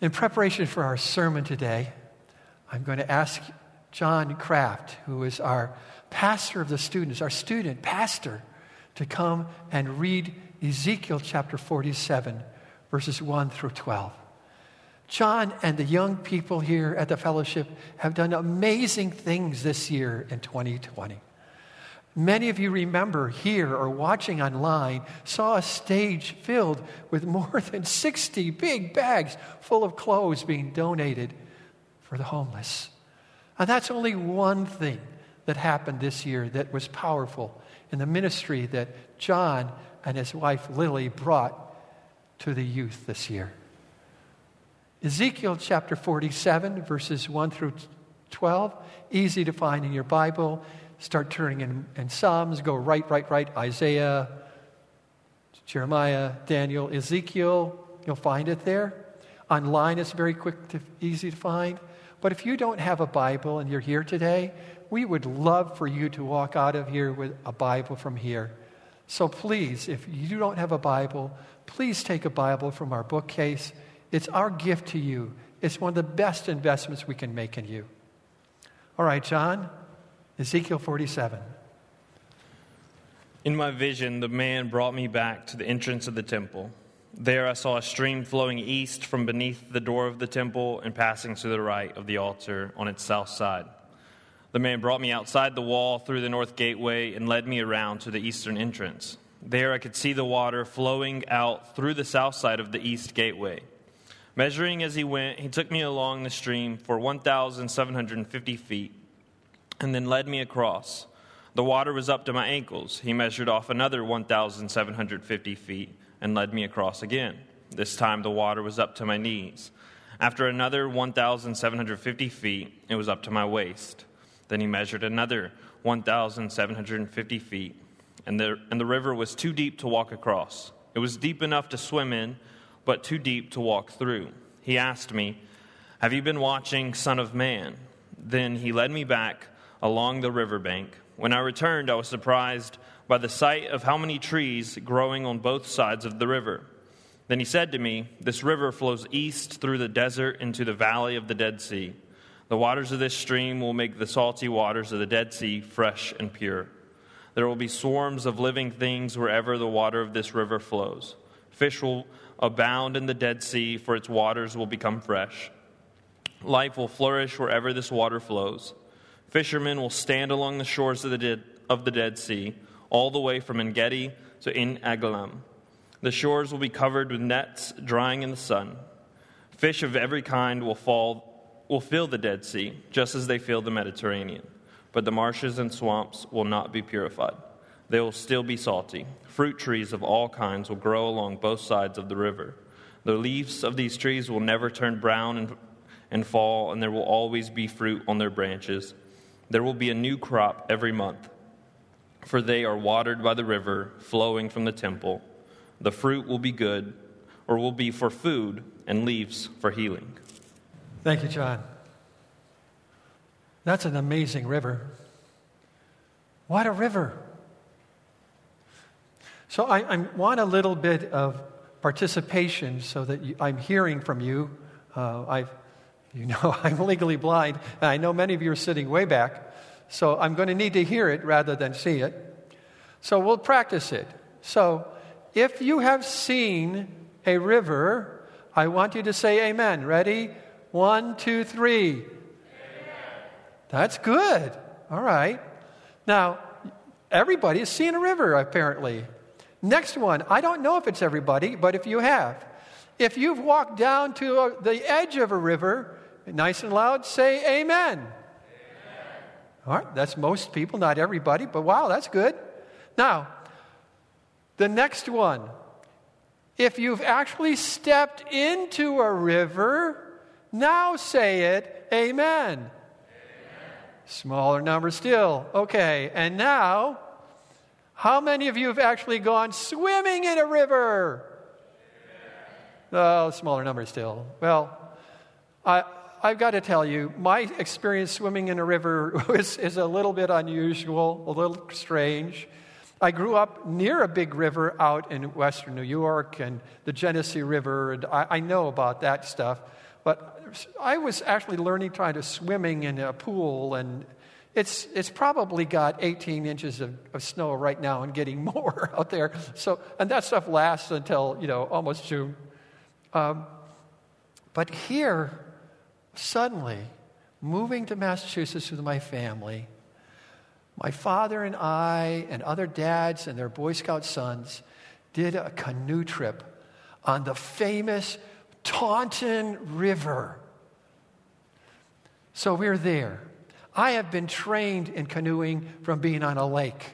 In preparation for our sermon today, I'm going to ask John Kraft, who is our pastor of the students, our student pastor, to come and read Ezekiel chapter 47, verses 1 through 12. John and the young people here at the fellowship have done amazing things this year in 2020. Many of you remember here or watching online saw a stage filled with more than 60 big bags full of clothes being donated for the homeless. And that's only one thing that happened this year that was powerful in the ministry that John and his wife Lily brought to the youth this year. Ezekiel chapter 47, verses 1 through 12, easy to find in your Bible. Start turning in, in Psalms, go right, right, right. Isaiah, Jeremiah, Daniel, Ezekiel, you'll find it there. Online, it's very quick, to, easy to find. But if you don't have a Bible and you're here today, we would love for you to walk out of here with a Bible from here. So please, if you don't have a Bible, please take a Bible from our bookcase. It's our gift to you. It's one of the best investments we can make in you. All right, John, Ezekiel 47. In my vision, the man brought me back to the entrance of the temple. There I saw a stream flowing east from beneath the door of the temple and passing to the right of the altar on its south side. The man brought me outside the wall through the north gateway and led me around to the eastern entrance. There I could see the water flowing out through the south side of the east gateway. Measuring as he went, he took me along the stream for 1,750 feet and then led me across. The water was up to my ankles. He measured off another 1,750 feet and led me across again. This time the water was up to my knees. After another 1,750 feet, it was up to my waist. Then he measured another 1,750 feet, and the, and the river was too deep to walk across. It was deep enough to swim in, but too deep to walk through. He asked me, Have you been watching Son of Man? Then he led me back along the riverbank. When I returned, I was surprised by the sight of how many trees growing on both sides of the river. Then he said to me, This river flows east through the desert into the valley of the Dead Sea. The waters of this stream will make the salty waters of the Dead Sea fresh and pure. There will be swarms of living things wherever the water of this river flows. Fish will abound in the Dead Sea, for its waters will become fresh. Life will flourish wherever this water flows. Fishermen will stand along the shores of the, dead, of the Dead Sea all the way from En Gedi to En Eglaim. The shores will be covered with nets drying in the sun. Fish of every kind will fall will fill the Dead Sea, just as they fill the Mediterranean. But the marshes and swamps will not be purified. They will still be salty. Fruit trees of all kinds will grow along both sides of the river. The leaves of these trees will never turn brown and, and fall, and there will always be fruit on their branches. There will be a new crop every month for they are watered by the river flowing from the temple. The fruit will be good, or will be for food, and leaves for healing. Thank you, John. That's an amazing river. What a river. So I, I want a little bit of participation so that you, I'm hearing from you. Uh, I, you know, I'm legally blind, and I know many of you are sitting way back. So I'm going to need to hear it rather than see it. So we'll practice it. So if you have seen a river, I want you to say amen. Ready? One, two, three. Amen. That's good. All right. Now, everybody has seen a river, apparently. Next one. I don't know if it's everybody, but if you have. If you've walked down to uh, the edge of a river, nice and loud, say amen. All right, that's most people, not everybody, but wow, that's good. Now, the next one. If you've actually stepped into a river, now say it, amen. amen. Smaller number still. Okay, and now, how many of you have actually gone swimming in a river? Oh, smaller number still. Well, I, I've got to tell you, my experience swimming in a river is, is a little bit unusual, a little strange. I grew up near a big river out in western New York and the Genesee River, and I, I know about that stuff. But I was actually learning trying to swimming in a pool, and it's, it's probably got 18 inches of, of snow right now and getting more out there. So, and that stuff lasts until, you know, almost June. Um, but here, suddenly, moving to Massachusetts with my family, my father and I and other dads and their Boy Scout sons did a canoe trip on the famous Taunton River. So we're there. I have been trained in canoeing from being on a lake.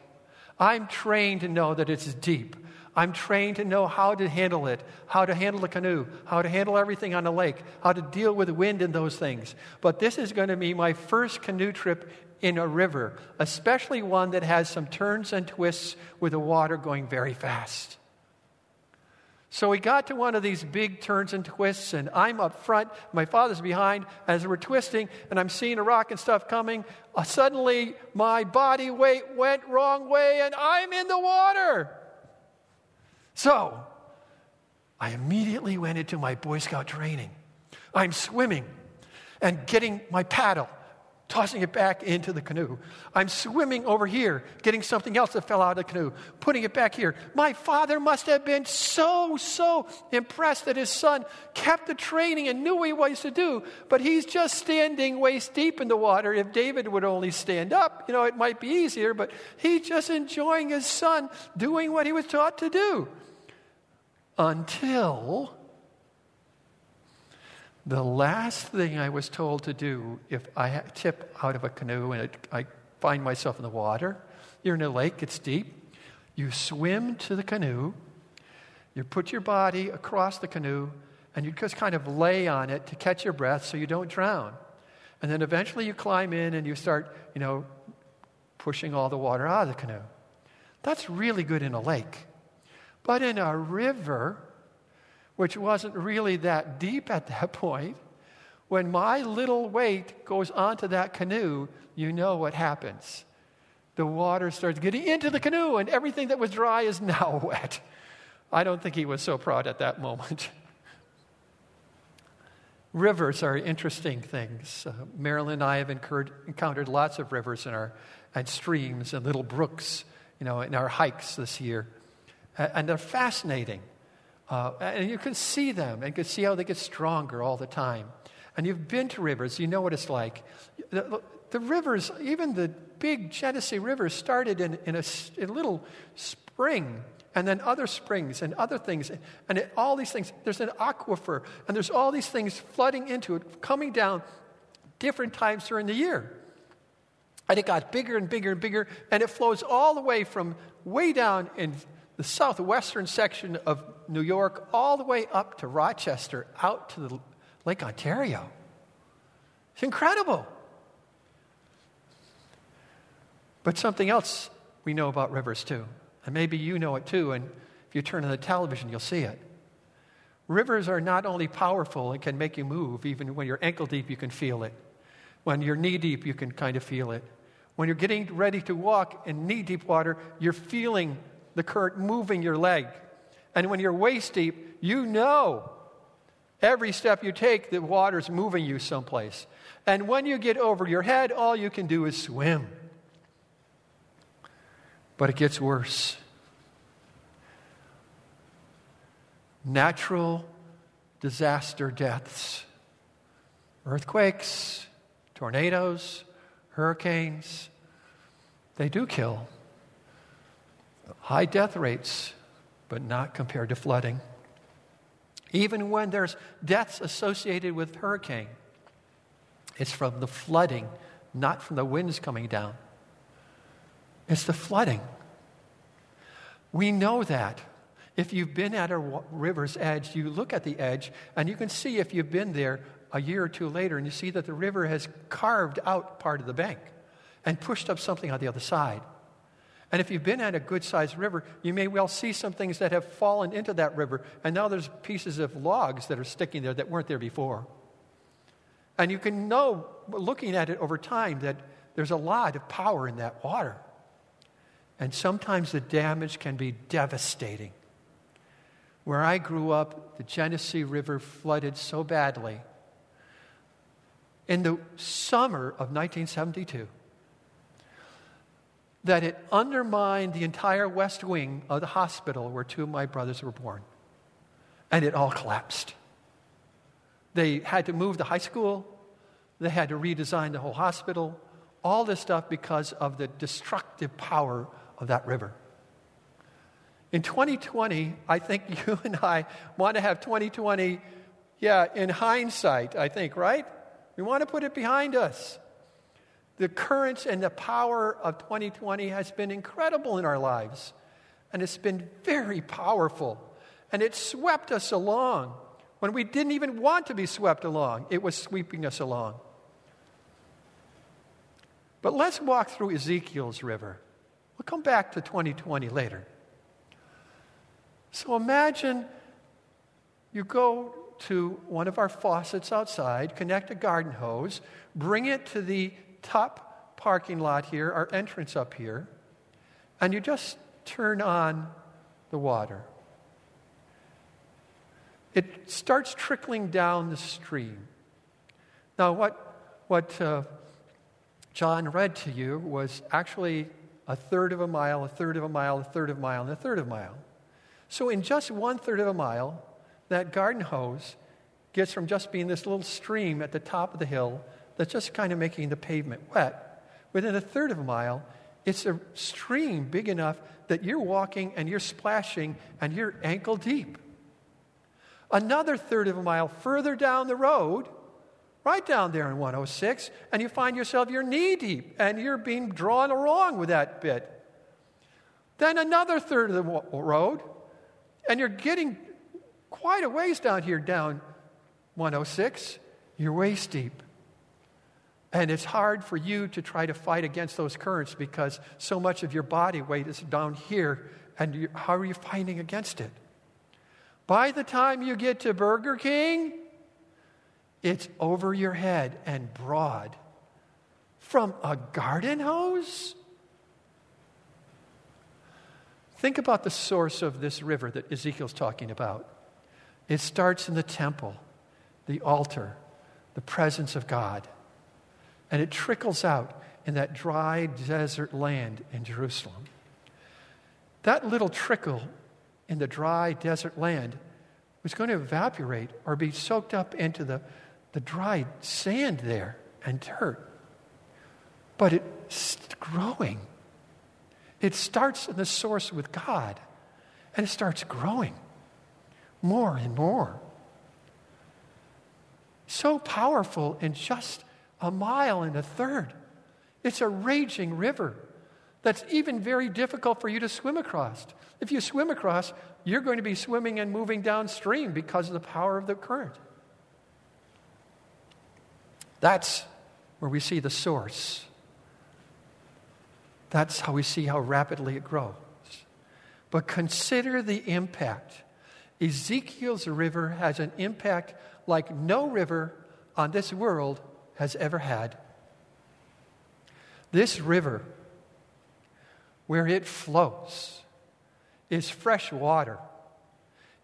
I'm trained to know that it's deep. I'm trained to know how to handle it, how to handle a canoe, how to handle everything on a lake, how to deal with wind and those things. But this is going to be my first canoe trip in a river, especially one that has some turns and twists with the water going very fast. So we got to one of these big turns and twists, and I'm up front, my father's behind as we're twisting, and I'm seeing a rock and stuff coming. Uh, suddenly, my body weight went wrong way, and I'm in the water. So, I immediately went into my Boy Scout training. I'm swimming and getting my paddle tossing it back into the canoe. I'm swimming over here, getting something else that fell out of the canoe, putting it back here. My father must have been so, so impressed that his son kept the training and knew what he was to do, but he's just standing waist deep in the water. If David would only stand up, you know, it might be easier, but he's just enjoying his son doing what he was taught to do. Until the last thing I was told to do if I tip out of a canoe and it, I find myself in the water, you're in a lake, it's deep, you swim to the canoe, you put your body across the canoe, and you just kind of lay on it to catch your breath so you don't drown. And then eventually you climb in and you start, you know, pushing all the water out of the canoe. That's really good in a lake. But in a river, which wasn't really that deep at that point, when my little weight goes onto that canoe, you know what happens. The water starts getting into the canoe, and everything that was dry is now wet. I don't think he was so proud at that moment. Rivers are interesting things. Uh, Marilyn and I have incurred, encountered lots of rivers in our, and streams and little brooks, you know, in our hikes this year. and they're fascinating. Uh, and you can see them and can see how they get stronger all the time. And you've been to rivers, you know what it's like. The, the rivers, even the big Genesee River, started in, in, a, in a little spring and then other springs and other things. And it, all these things, there's an aquifer, and there's all these things flooding into it, coming down different times during the year. And it got bigger and bigger and bigger, and it flows all the way from way down in the southwestern section of New York all the way up to Rochester, out to the Lake Ontario. It's incredible. But something else we know about rivers too, and maybe you know it too, and if you turn on the television, you'll see it. Rivers are not only powerful and can make you move, even when you're ankle deep, you can feel it. When you're knee deep, you can kind of feel it. When you're getting ready to walk in knee deep water, you're feeling the current moving your leg. And when you're waist deep, you know every step you take, the water's moving you someplace. And when you get over your head, all you can do is swim. But it gets worse. Natural disaster deaths, earthquakes, tornadoes, hurricanes, they do kill. High death rates, but not compared to flooding. Even when there's deaths associated with hurricane, it's from the flooding, not from the winds coming down. It's the flooding. We know that. If you've been at a river's edge, you look at the edge and you can see if you've been there a year or two later and you see that the river has carved out part of the bank and pushed up something on the other side. And if you've been at a good sized river, you may well see some things that have fallen into that river, and now there's pieces of logs that are sticking there that weren't there before. And you can know, looking at it over time, that there's a lot of power in that water. And sometimes the damage can be devastating. Where I grew up, the Genesee River flooded so badly in the summer of 1972 that it undermined the entire west wing of the hospital where two of my brothers were born. And it all collapsed. They had to move the high school, they had to redesign the whole hospital, all this stuff because of the destructive power of that river. In 2020, I think you and I want to have 2020, yeah, in hindsight, I think, right? We want to put it behind us. The currents and the power of 2020 has been incredible in our lives, and it's been very powerful. And it swept us along when we didn't even want to be swept along, it was sweeping us along. But let's walk through Ezekiel's river. We'll come back to 2020 later. So imagine you go to one of our faucets outside, connect a garden hose, bring it to the top parking lot here, our entrance up here, and you just turn on the water. It starts trickling down the stream. Now, what, what uh, John read to you was actually a third of a mile, a third of a mile, a third of a mile, and a third of a mile. So, in just one third of a mile, that garden hose gets from just being this little stream at the top of the hill that's just kind of making the pavement wet. Within a third of a mile, it's a stream big enough that you're walking and you're splashing and you're ankle deep. Another third of a mile further down the road, right down there in 106, and you find yourself you're knee deep and you're being drawn along with that bit. Then another third of the road, and you're getting quite a ways down here, down 106. You're waist deep. And it's hard for you to try to fight against those currents because so much of your body weight is down here. And you, how are you fighting against it? By the time you get to Burger King, it's over your head and broad. From a garden hose? Think about the source of this river that Ezekiel's talking about. It starts in the temple, the altar, the presence of God and it trickles out in that dry desert land in Jerusalem. That little trickle in the dry desert land was going to evaporate or be soaked up into the, the dry sand there and dirt. But it's growing. It starts in the source with God, and it starts growing more and more. So powerful in just a mile and a third. It's a raging river that's even very difficult for you to swim across. If you swim across, you're going to be swimming and moving downstream because of the power of the current. That's where we see the source. That's how we see how rapidly it grows. But consider the impact. Ezekiel's river has an impact like no river on this world has ever had. This river, where it flows, is fresh water.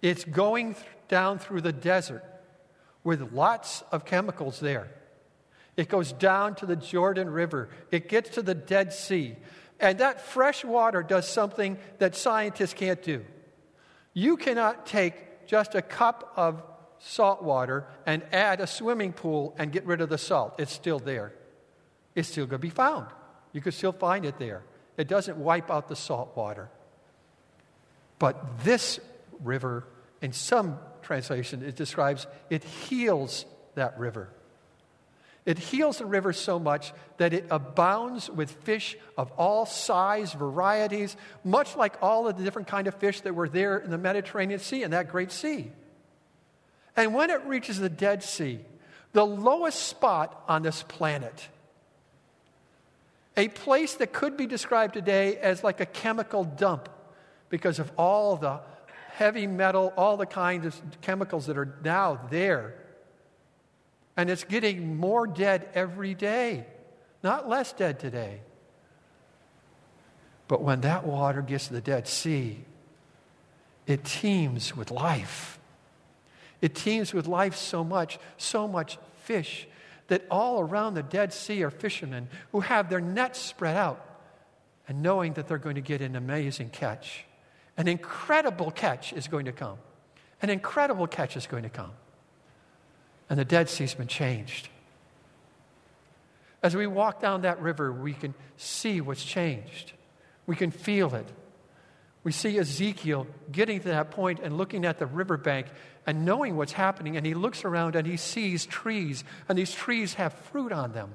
It's going th- down through the desert with lots of chemicals there. It goes down to the Jordan River. It gets to the Dead Sea. And that fresh water does something that scientists can't do. You cannot take just a cup of salt water and add a swimming pool and get rid of the salt. It's still there. It's still going to be found. You can still find it there. It doesn't wipe out the salt water. But this river, in some translation, it describes it heals that river. It heals the river so much that it abounds with fish of all size, varieties, much like all of the different kind of fish that were there in the Mediterranean Sea and that great sea. And when it reaches the Dead Sea, the lowest spot on this planet, a place that could be described today as like a chemical dump because of all the heavy metal, all the kinds of chemicals that are now there. And it's getting more dead every day, not less dead today. But when that water gets to the Dead Sea, it teems with life. It teems with life so much, so much fish, that all around the Dead Sea are fishermen who have their nets spread out and knowing that they're going to get an amazing catch. An incredible catch is going to come. An incredible catch is going to come. And the Dead Sea's been changed. As we walk down that river, we can see what's changed. We can feel it. We see Ezekiel getting to that point and looking at the riverbank and knowing what's happening. And he looks around and he sees trees, and these trees have fruit on them.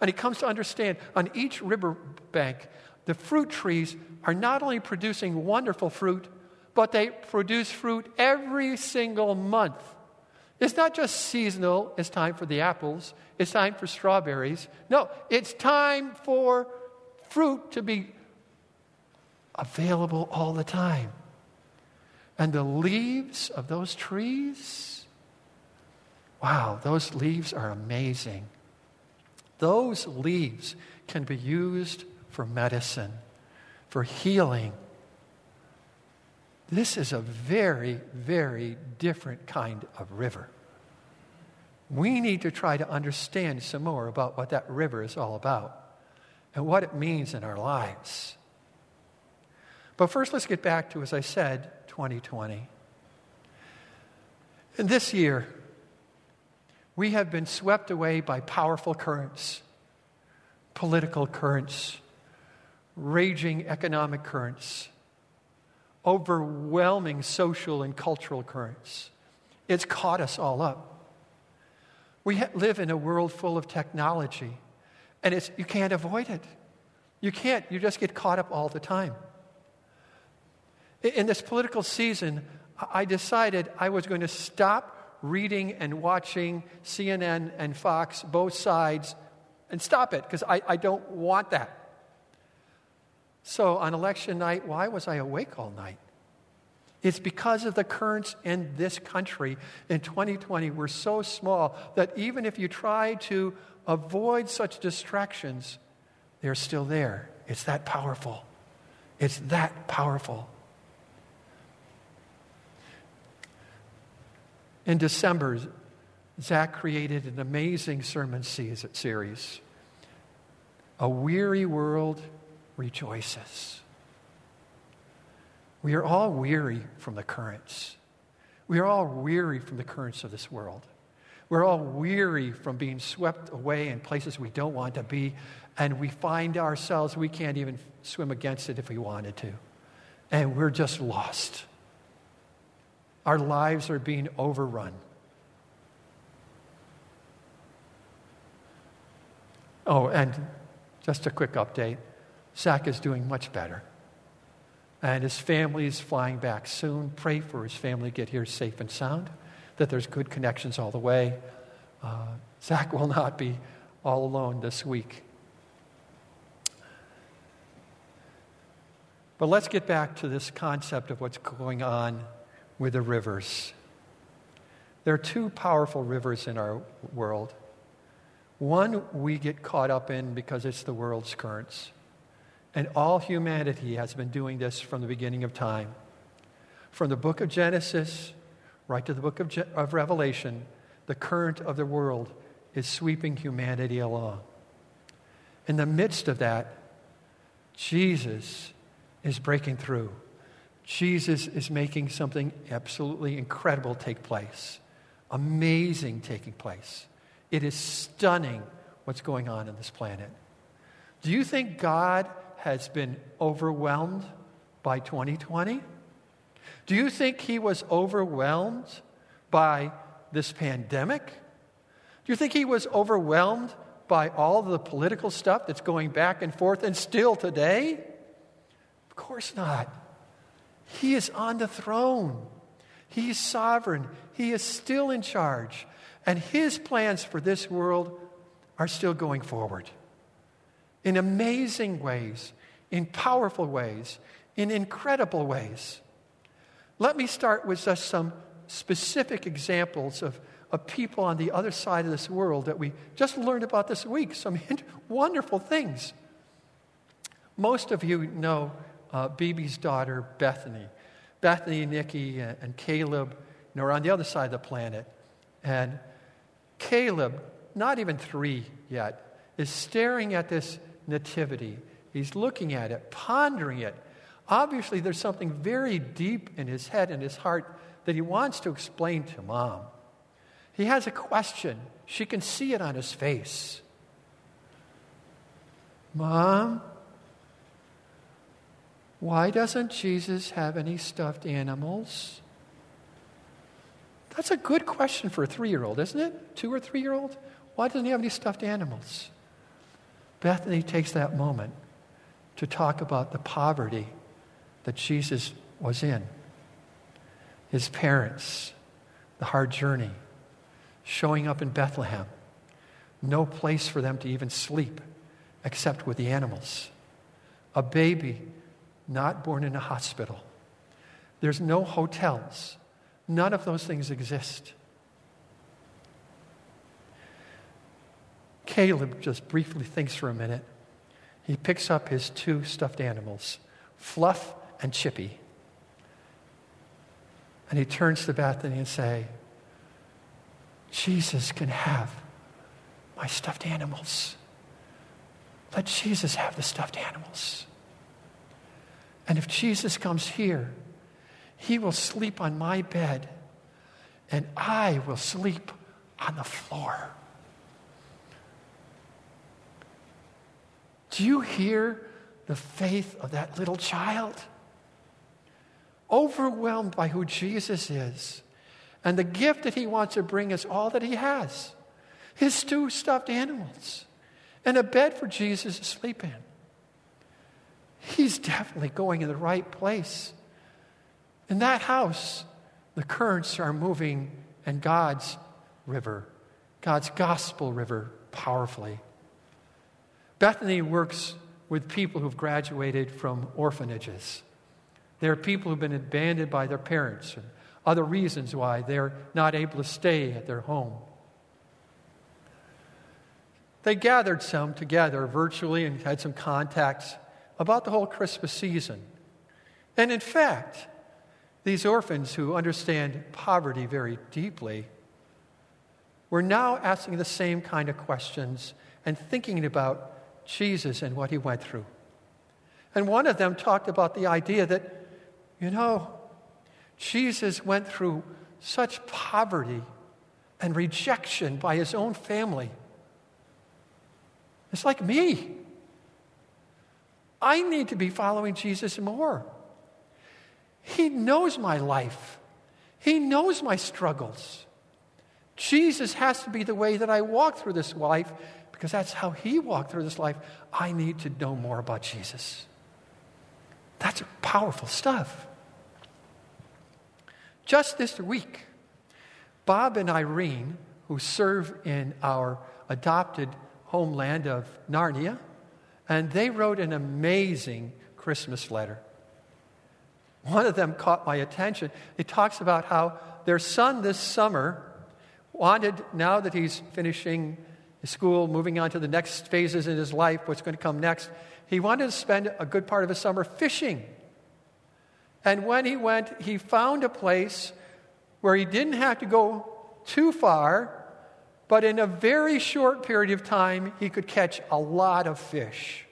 And he comes to understand on each riverbank, the fruit trees are not only producing wonderful fruit, but they produce fruit every single month. It's not just seasonal, it's time for the apples, it's time for strawberries. No, it's time for fruit to be available all the time. And the leaves of those trees, wow, those leaves are amazing. Those leaves can be used for medicine, for healing. This is a very, very different kind of river. We need to try to understand some more about what that river is all about and what it means in our lives. But first, let's get back to, as I said, 2020. And this year, we have been swept away by powerful currents, political currents, raging economic currents, overwhelming social and cultural currents. It's caught us all up. We live in a world full of technology, and it's, you can't avoid it. You can't, you just get caught up all the time. In this political season, I decided I was going to stop reading and watching CNN and Fox, both sides, and stop it because I, I don't want that. So on election night, why was I awake all night? It's because of the currents in this country in 2020 were so small that even if you try to avoid such distractions, they're still there. It's that powerful. It's that powerful. In December, Zach created an amazing sermon series A Weary World Rejoices. We are all weary from the currents. We are all weary from the currents of this world. We're all weary from being swept away in places we don't want to be, and we find ourselves, we can't even swim against it if we wanted to. And we're just lost. Our lives are being overrun. Oh, and just a quick update Zach is doing much better. And his family is flying back soon. Pray for his family get here safe and sound, that there's good connections all the way. Uh, Zach will not be all alone this week. But let's get back to this concept of what's going on with the rivers. There are two powerful rivers in our world. One we get caught up in because it's the world's currents. And all humanity has been doing this from the beginning of time. From the book of Genesis right to the book of, Je- of Revelation, the current of the world is sweeping humanity along. In the midst of that, Jesus is breaking through. Jesus is making something absolutely incredible take place, amazing taking place. It is stunning what's going on in this planet. Do you think God has been overwhelmed by 2020? Do you think he was overwhelmed by this pandemic? Do you think he was overwhelmed by all the political stuff that's going back and forth and still today? Of course not. He is on the throne. He is sovereign. He is still in charge. And his plans for this world are still going forward in amazing ways, in powerful ways, in incredible ways. Let me start with just some specific examples of, of people on the other side of this world that we just learned about this week. Some wonderful things. Most of you know uh, daughter, Bethany. Bethany, Nikki, and Caleb you know, are on the other side of the planet. And Caleb not even three yet, is staring at this nativity. He's looking at it, pondering it. Obviously, there's something very deep in his head and his heart that he wants to explain to mom. He has a question. She can see it on his face. Mom, why doesn't Jesus have any stuffed animals? That's a good question for a three year old, isn't it? Two or three year old? Why doesn't he have any stuffed animals? Bethany takes that moment to talk about the poverty that Jesus was in, his parents, the hard journey, showing up in Bethlehem, no place for them to even sleep except with the animals, a baby not born in a hospital. There's no hotels. None of those things exist. Caleb just briefly thinks for a minute. He picks up his two stuffed animals, Fluff and Chippy. And he turns to Bethany and say, Jesus can have my stuffed animals. Let Jesus have the stuffed animals. And if Jesus comes here, he will sleep on my bed, and I will sleep on the floor. Do you hear the faith of that little child? Overwhelmed by who Jesus is. And the gift that he wants to bring is all that he has his two stuffed animals and a bed for Jesus to sleep in. He's definitely going in the right place. In that house, the currents are moving and God's river, God's gospel river, powerfully. Bethany works with people who've graduated from orphanages. There are people who've been abandoned by their parents and other reasons why they're not able to stay at their home. They gathered some together virtually and had some contacts about the whole Christmas season. And in fact, these orphans who understand poverty very deeply were now asking the same kind of questions and thinking about Jesus and what he went through. And one of them talked about the idea that, you know, Jesus went through such poverty and rejection by his own family. It's like me. I need to be following Jesus more. He knows my life, He knows my struggles. Jesus has to be the way that I walk through this life because that's how He walked through this life. I need to know more about Jesus. That's powerful stuff. Just this week, Bob and Irene, who serve in our adopted homeland of Narnia, and they wrote an amazing Christmas letter. One of them caught my attention. It talks about how their son this summer wanted, now that he's finishing school, moving on to the next phases in his life, what's going to come next, he wanted to spend a good part of his summer fishing. And when he went, he found a place where he didn't have to go too far, but in a very short period of time, he could catch a lot of fish.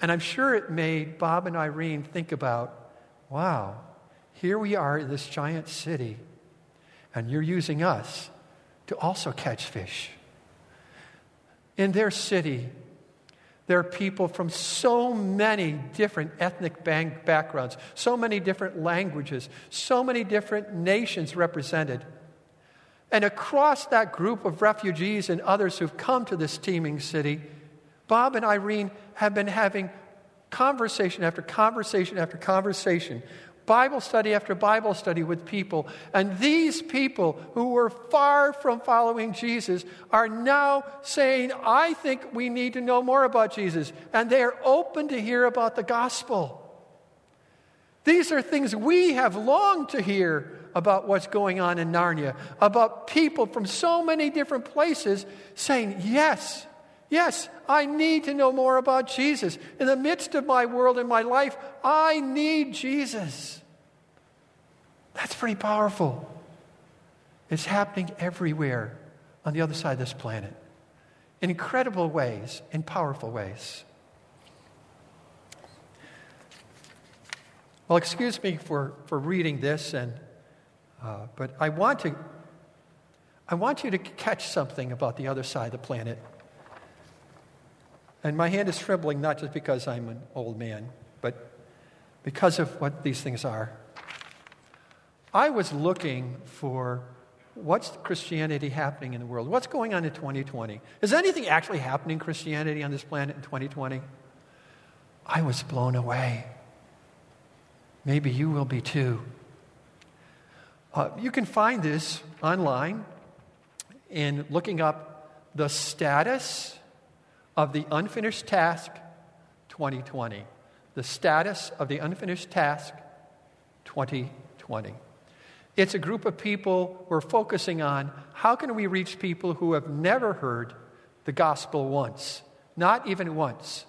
And I'm sure it made Bob and Irene think about wow, here we are in this giant city, and you're using us to also catch fish. In their city, there are people from so many different ethnic backgrounds, so many different languages, so many different nations represented. And across that group of refugees and others who've come to this teeming city, Bob and Irene have been having conversation after conversation after conversation, Bible study after Bible study with people. And these people who were far from following Jesus are now saying, I think we need to know more about Jesus. And they are open to hear about the gospel. These are things we have longed to hear about what's going on in Narnia, about people from so many different places saying, Yes, yes, I need to know more about Jesus. In the midst of my world and my life, I need Jesus. That's pretty powerful. It's happening everywhere on the other side of this planet in incredible ways, in powerful ways. Well, excuse me for, for reading this, and, uh, but I want, to, I want you to catch something about the other side of the planet. And my hand is trembling not just because I'm an old man, but because of what these things are. I was looking for what's Christianity happening in the world? What's going on in 2020? Is anything actually happening in Christianity on this planet in 2020? I was blown away. Maybe you will be too. Uh, you can find this online in looking up the status of the unfinished task 2020. The status of the unfinished task 2020. It's a group of people who are focusing on how can we reach people who have never heard the gospel once, not even once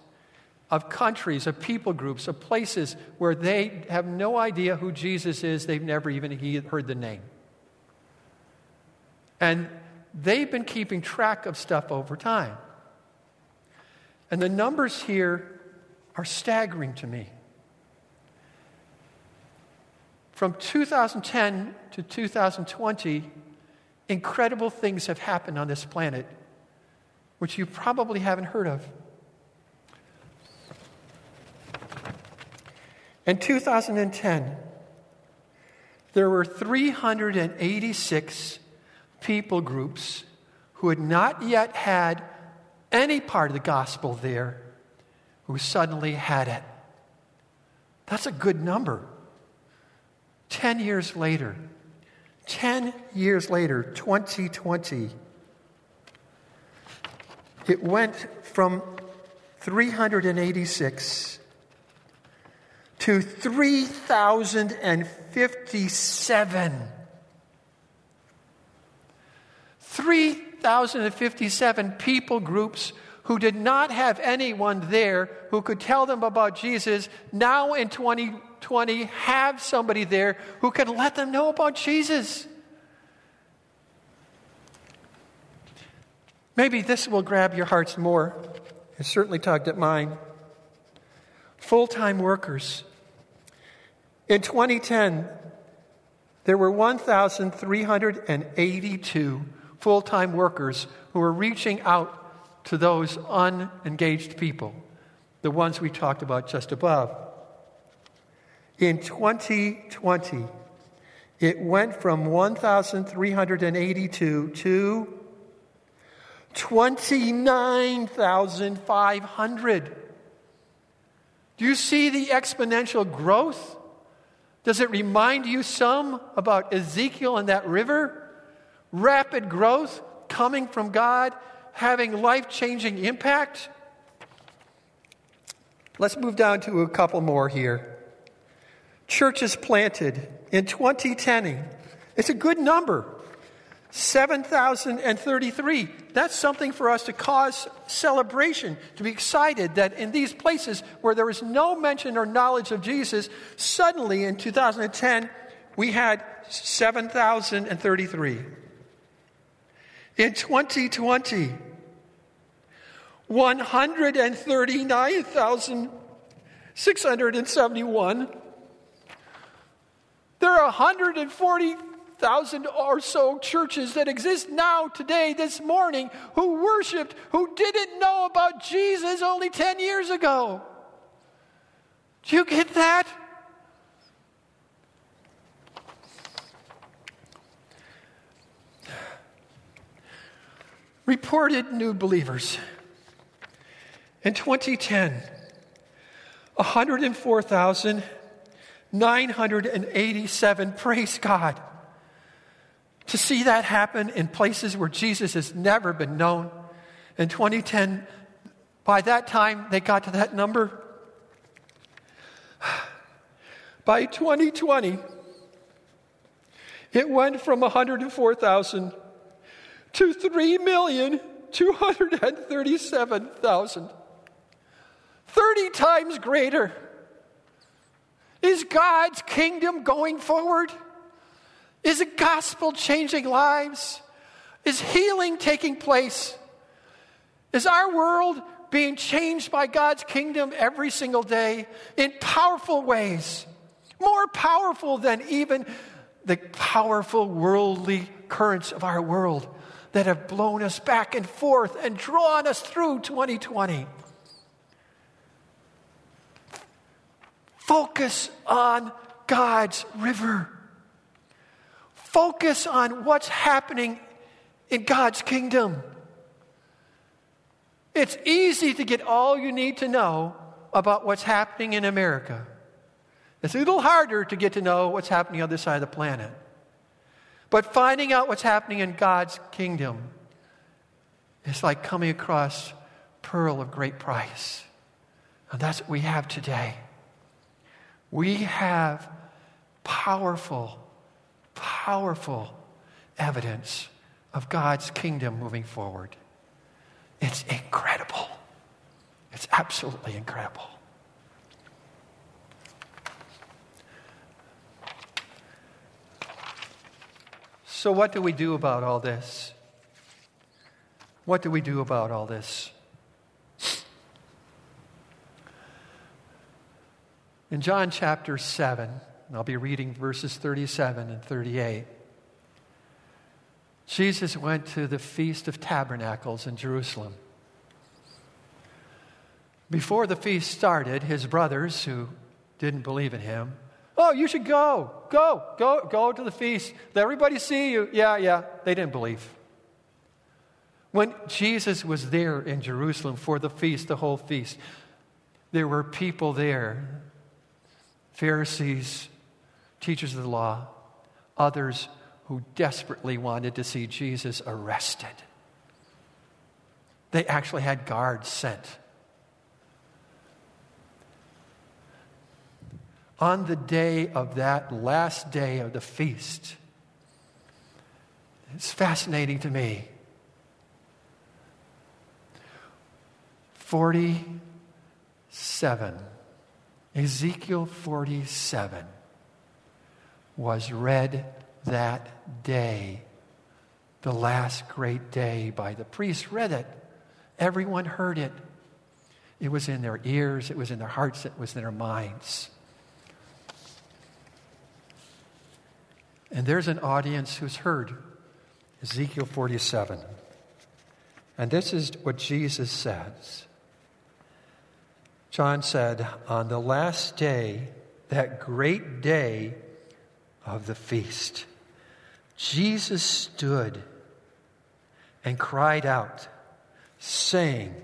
of countries, of people groups, of places where they have no idea who Jesus is. They've never even heard the name. And they've been keeping track of stuff over time. And the numbers here are staggering to me. From 2010 to 2020, incredible things have happened on this planet, which you probably haven't heard of. In 2010, there were 386 people groups who had not yet had any part of the gospel there who suddenly had it. That's a good number. 10 years later, 10 years later, 2020, it went from 386 to 3,057. 3,057 people groups who did not have anyone there who could tell them about Jesus now in 2020 have somebody there who can let them know about Jesus. Maybe this will grab your hearts more. It certainly tugged at mine full time workers. In 2010, there were 1,382 full time workers who were reaching out to those unengaged people, the ones we talked about just above. In 2020, it went from 1,382 to 29,500. Do you see the exponential growth? Does it remind you some about Ezekiel and that river? Rapid growth coming from God, having life changing impact? Let's move down to a couple more here. Churches planted in 2010. It's a good number. 7,033. That's something for us to cause celebration, to be excited that in these places where there was no mention or knowledge of Jesus, suddenly in 2010, we had 7,033. In 2020, 139,671. There are 140 thousand or so churches that exist now, today, this morning, who worshiped, who didn't know about Jesus only 10 years ago. Do you get that? Reported new believers. In 2010, 104,987, praise God. To see that happen in places where Jesus has never been known. In 2010, by that time, they got to that number. By 2020, it went from 104,000 to 3,237,000. 30 times greater. Is God's kingdom going forward? Is the gospel changing lives? Is healing taking place? Is our world being changed by God's kingdom every single day in powerful ways? More powerful than even the powerful worldly currents of our world that have blown us back and forth and drawn us through 2020. Focus on God's river. Focus on what's happening in God's kingdom. It's easy to get all you need to know about what's happening in America. It's a little harder to get to know what's happening on other side of the planet. But finding out what's happening in God's kingdom is like coming across pearl of great price. And that's what we have today. We have powerful, powerful evidence of God's kingdom moving forward. It's incredible. It's absolutely incredible. So, what do we do about all this? What do we do about all this? In John chapter 7, I'll be reading verses 37 and 38. Jesus went to the Feast of Tabernacles in Jerusalem. Before the feast started, his brothers, who didn't believe in him, oh, you should go, go, go, go to the feast. Let everybody see you. Yeah, yeah. They didn't believe. When Jesus was there in Jerusalem for the feast, the whole feast, there were people there Pharisees, teachers of the law, others who desperately wanted to see Jesus arrested. They actually had guards sent. On the day of that last day of the feast, it's fascinating to me. 47 Ezekiel 47 was read that day, the last great day, by the priests. Read it. Everyone heard it. It was in their ears, it was in their hearts, it was in their minds. And there's an audience who's heard Ezekiel 47. And this is what Jesus says John said, On the last day, that great day of the feast, Jesus stood and cried out, saying,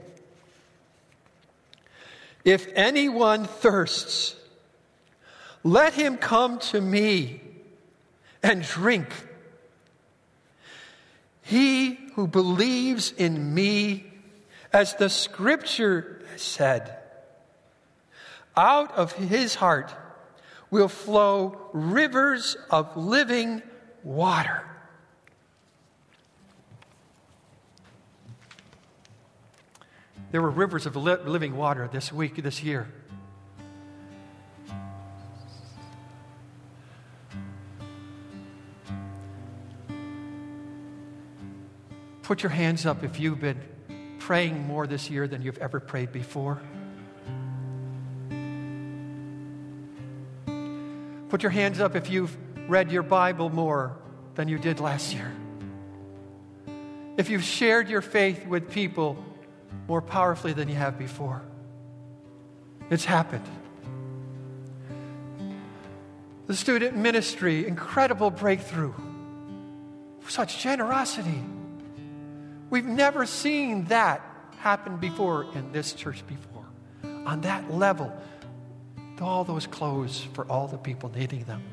If anyone thirsts, let him come to me and drink. He who believes in me, as the scripture said, out of his heart will flow rivers of living water. There were rivers of living water this week, this year. Put your hands up if you've been praying more this year than you've ever prayed before. Put your hands up if you've read your Bible more than you did last year. If you've shared your faith with people more powerfully than you have before. It's happened. The student ministry, incredible breakthrough. Such generosity. We've never seen that happen before in this church before. On that level, all those clothes for all the people needing them.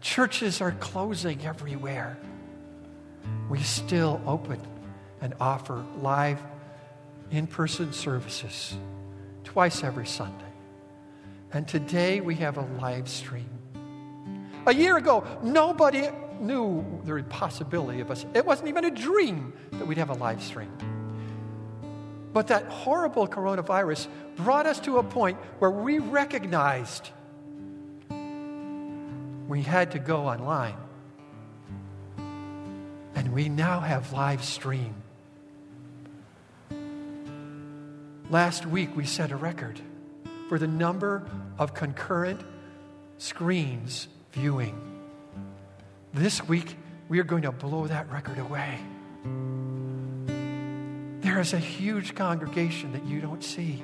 Churches are closing everywhere. We still open and offer live in person services twice every Sunday. And today we have a live stream. A year ago, nobody knew the possibility of us. It wasn't even a dream that we'd have a live stream. But that horrible coronavirus brought us to a point where we recognized we had to go online. And we now have live stream. Last week, we set a record for the number of concurrent screens viewing. This week, we are going to blow that record away. There is a huge congregation that you don't see.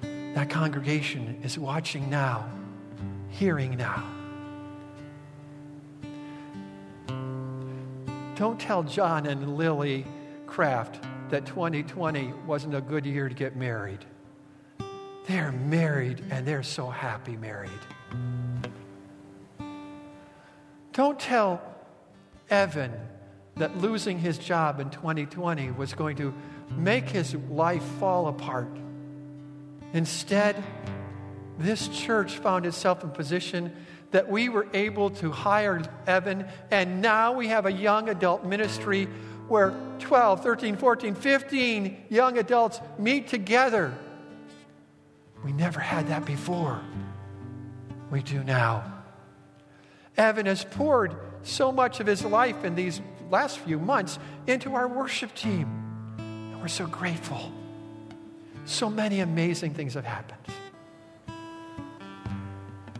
That congregation is watching now, hearing now. Don't tell John and Lily Kraft that 2020 wasn't a good year to get married. They're married and they're so happy married. Don't tell Evan that losing his job in 2020 was going to make his life fall apart. Instead, this church found itself in position that we were able to hire Evan, and now we have a young adult ministry where 12, 13, 14, 15 young adults meet together. We never had that before. We do now. Evan has poured so much of his life in these last few months into our worship team. And we're so grateful. So many amazing things have happened.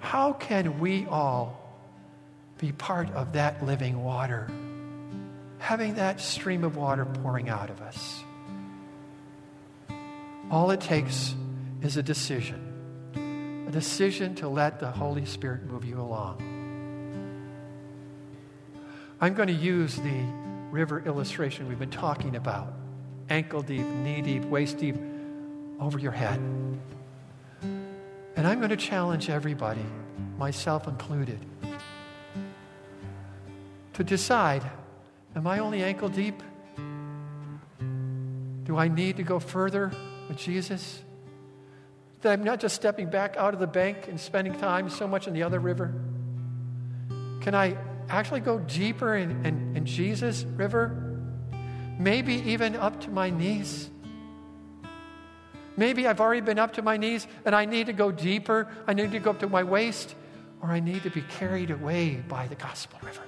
How can we all be part of that living water? Having that stream of water pouring out of us. All it takes is a decision, a decision to let the Holy Spirit move you along. I'm going to use the river illustration we've been talking about ankle deep, knee deep, waist deep over your head. And I'm going to challenge everybody, myself included, to decide am I only ankle deep? Do I need to go further with Jesus? That I'm not just stepping back out of the bank and spending time so much in the other river? Can I actually go deeper in, in, in Jesus' river, maybe even up to my knees. Maybe I've already been up to my knees and I need to go deeper. I need to go up to my waist, or I need to be carried away by the gospel river.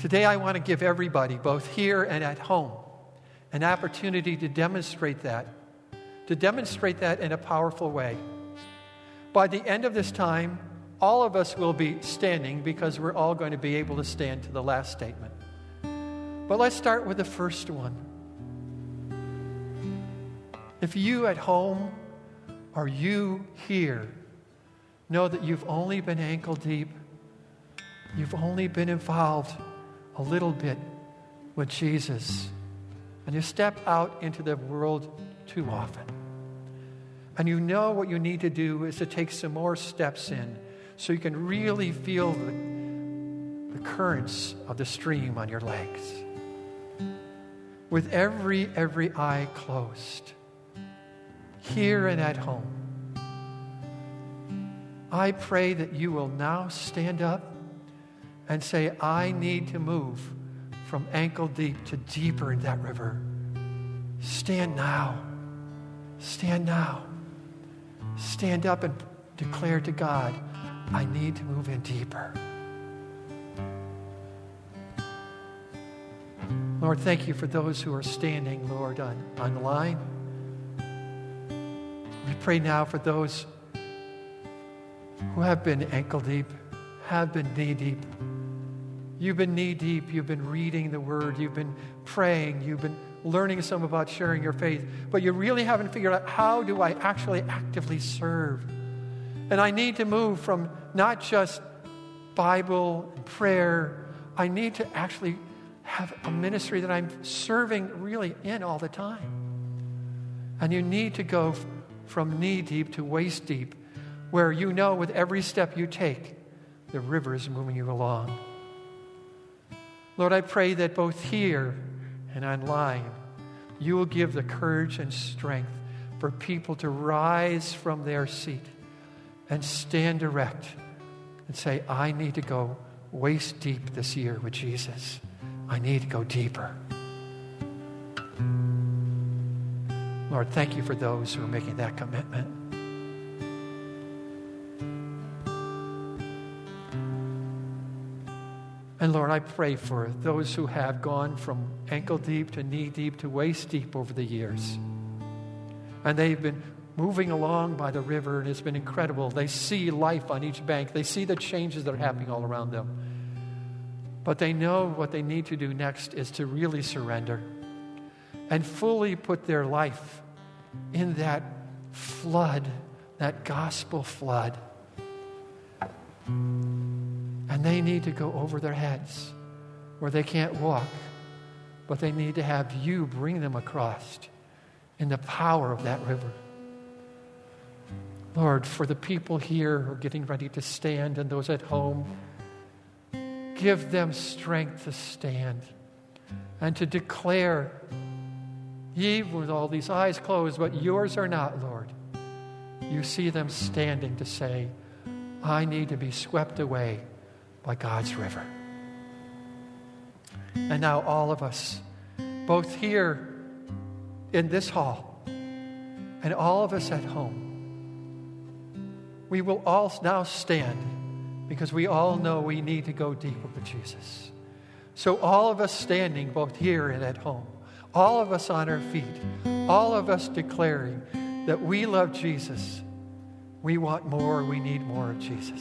Today, I want to give everybody, both here and at home, an opportunity to demonstrate that, to demonstrate that in a powerful way. By the end of this time, all of us will be standing because we're all going to be able to stand to the last statement. But let's start with the first one. If you at home or you here know that you've only been ankle deep, you've only been involved a little bit with Jesus, and you step out into the world too often and you know what you need to do is to take some more steps in so you can really feel the, the currents of the stream on your legs. With every, every eye closed, here and at home, I pray that you will now stand up and say, I need to move from ankle deep to deeper in that river. Stand now. Stand now stand up and declare to God, I need to move in deeper. Lord, thank you for those who are standing, Lord, on, online. We pray now for those who have been ankle deep, have been knee deep. You've been knee deep. You've been reading the word. You've been praying. You've been learning some about sharing your faith, but you really haven't figured out how do I actually actively serve? And I need to move from not just Bible and prayer, I need to actually have a ministry that I'm serving really in all the time. And you need to go from knee deep to waist deep, where you know with every step you take, the river is moving you along. Lord, I pray that both here and online, you will give the courage and strength for people to rise from their seat and stand erect and say, I need to go waist deep this year with Jesus. I need to go deeper. Lord, thank you for those who are making that commitment. And Lord, I pray for those who have gone from ankle deep to knee deep to waist deep over the years. And they've been moving along by the river, and it's been incredible. They see life on each bank, they see the changes that are happening all around them. But they know what they need to do next is to really surrender and fully put their life in that flood, that gospel flood. And they need to go over their heads where they can't walk, but they need to have you bring them across in the power of that river. Lord, for the people here who are getting ready to stand and those at home, give them strength to stand and to declare, ye with all these eyes closed, but yours are not, Lord. You see them standing to say, I need to be swept away by God's river. And now, all of us, both here in this hall and all of us at home, we will all now stand because we all know we need to go deeper with Jesus. So, all of us standing both here and at home, all of us on our feet, all of us declaring that we love Jesus, we want more, we need more of Jesus.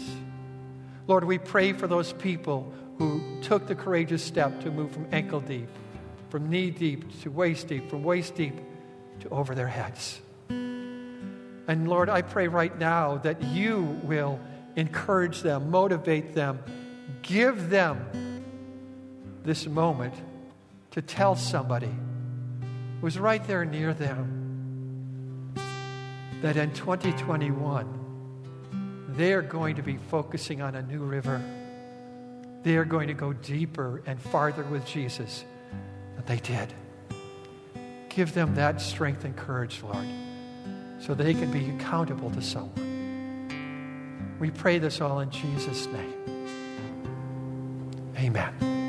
Lord, we pray for those people who took the courageous step to move from ankle deep, from knee deep to waist deep, from waist deep to over their heads. And Lord, I pray right now that you will encourage them, motivate them, give them this moment to tell somebody who's right there near them that in 2021, they're going to be focusing on a new river. They are going to go deeper and farther with Jesus than they did. Give them that strength and courage, Lord so they can be accountable to someone. We pray this all in Jesus' name. Amen.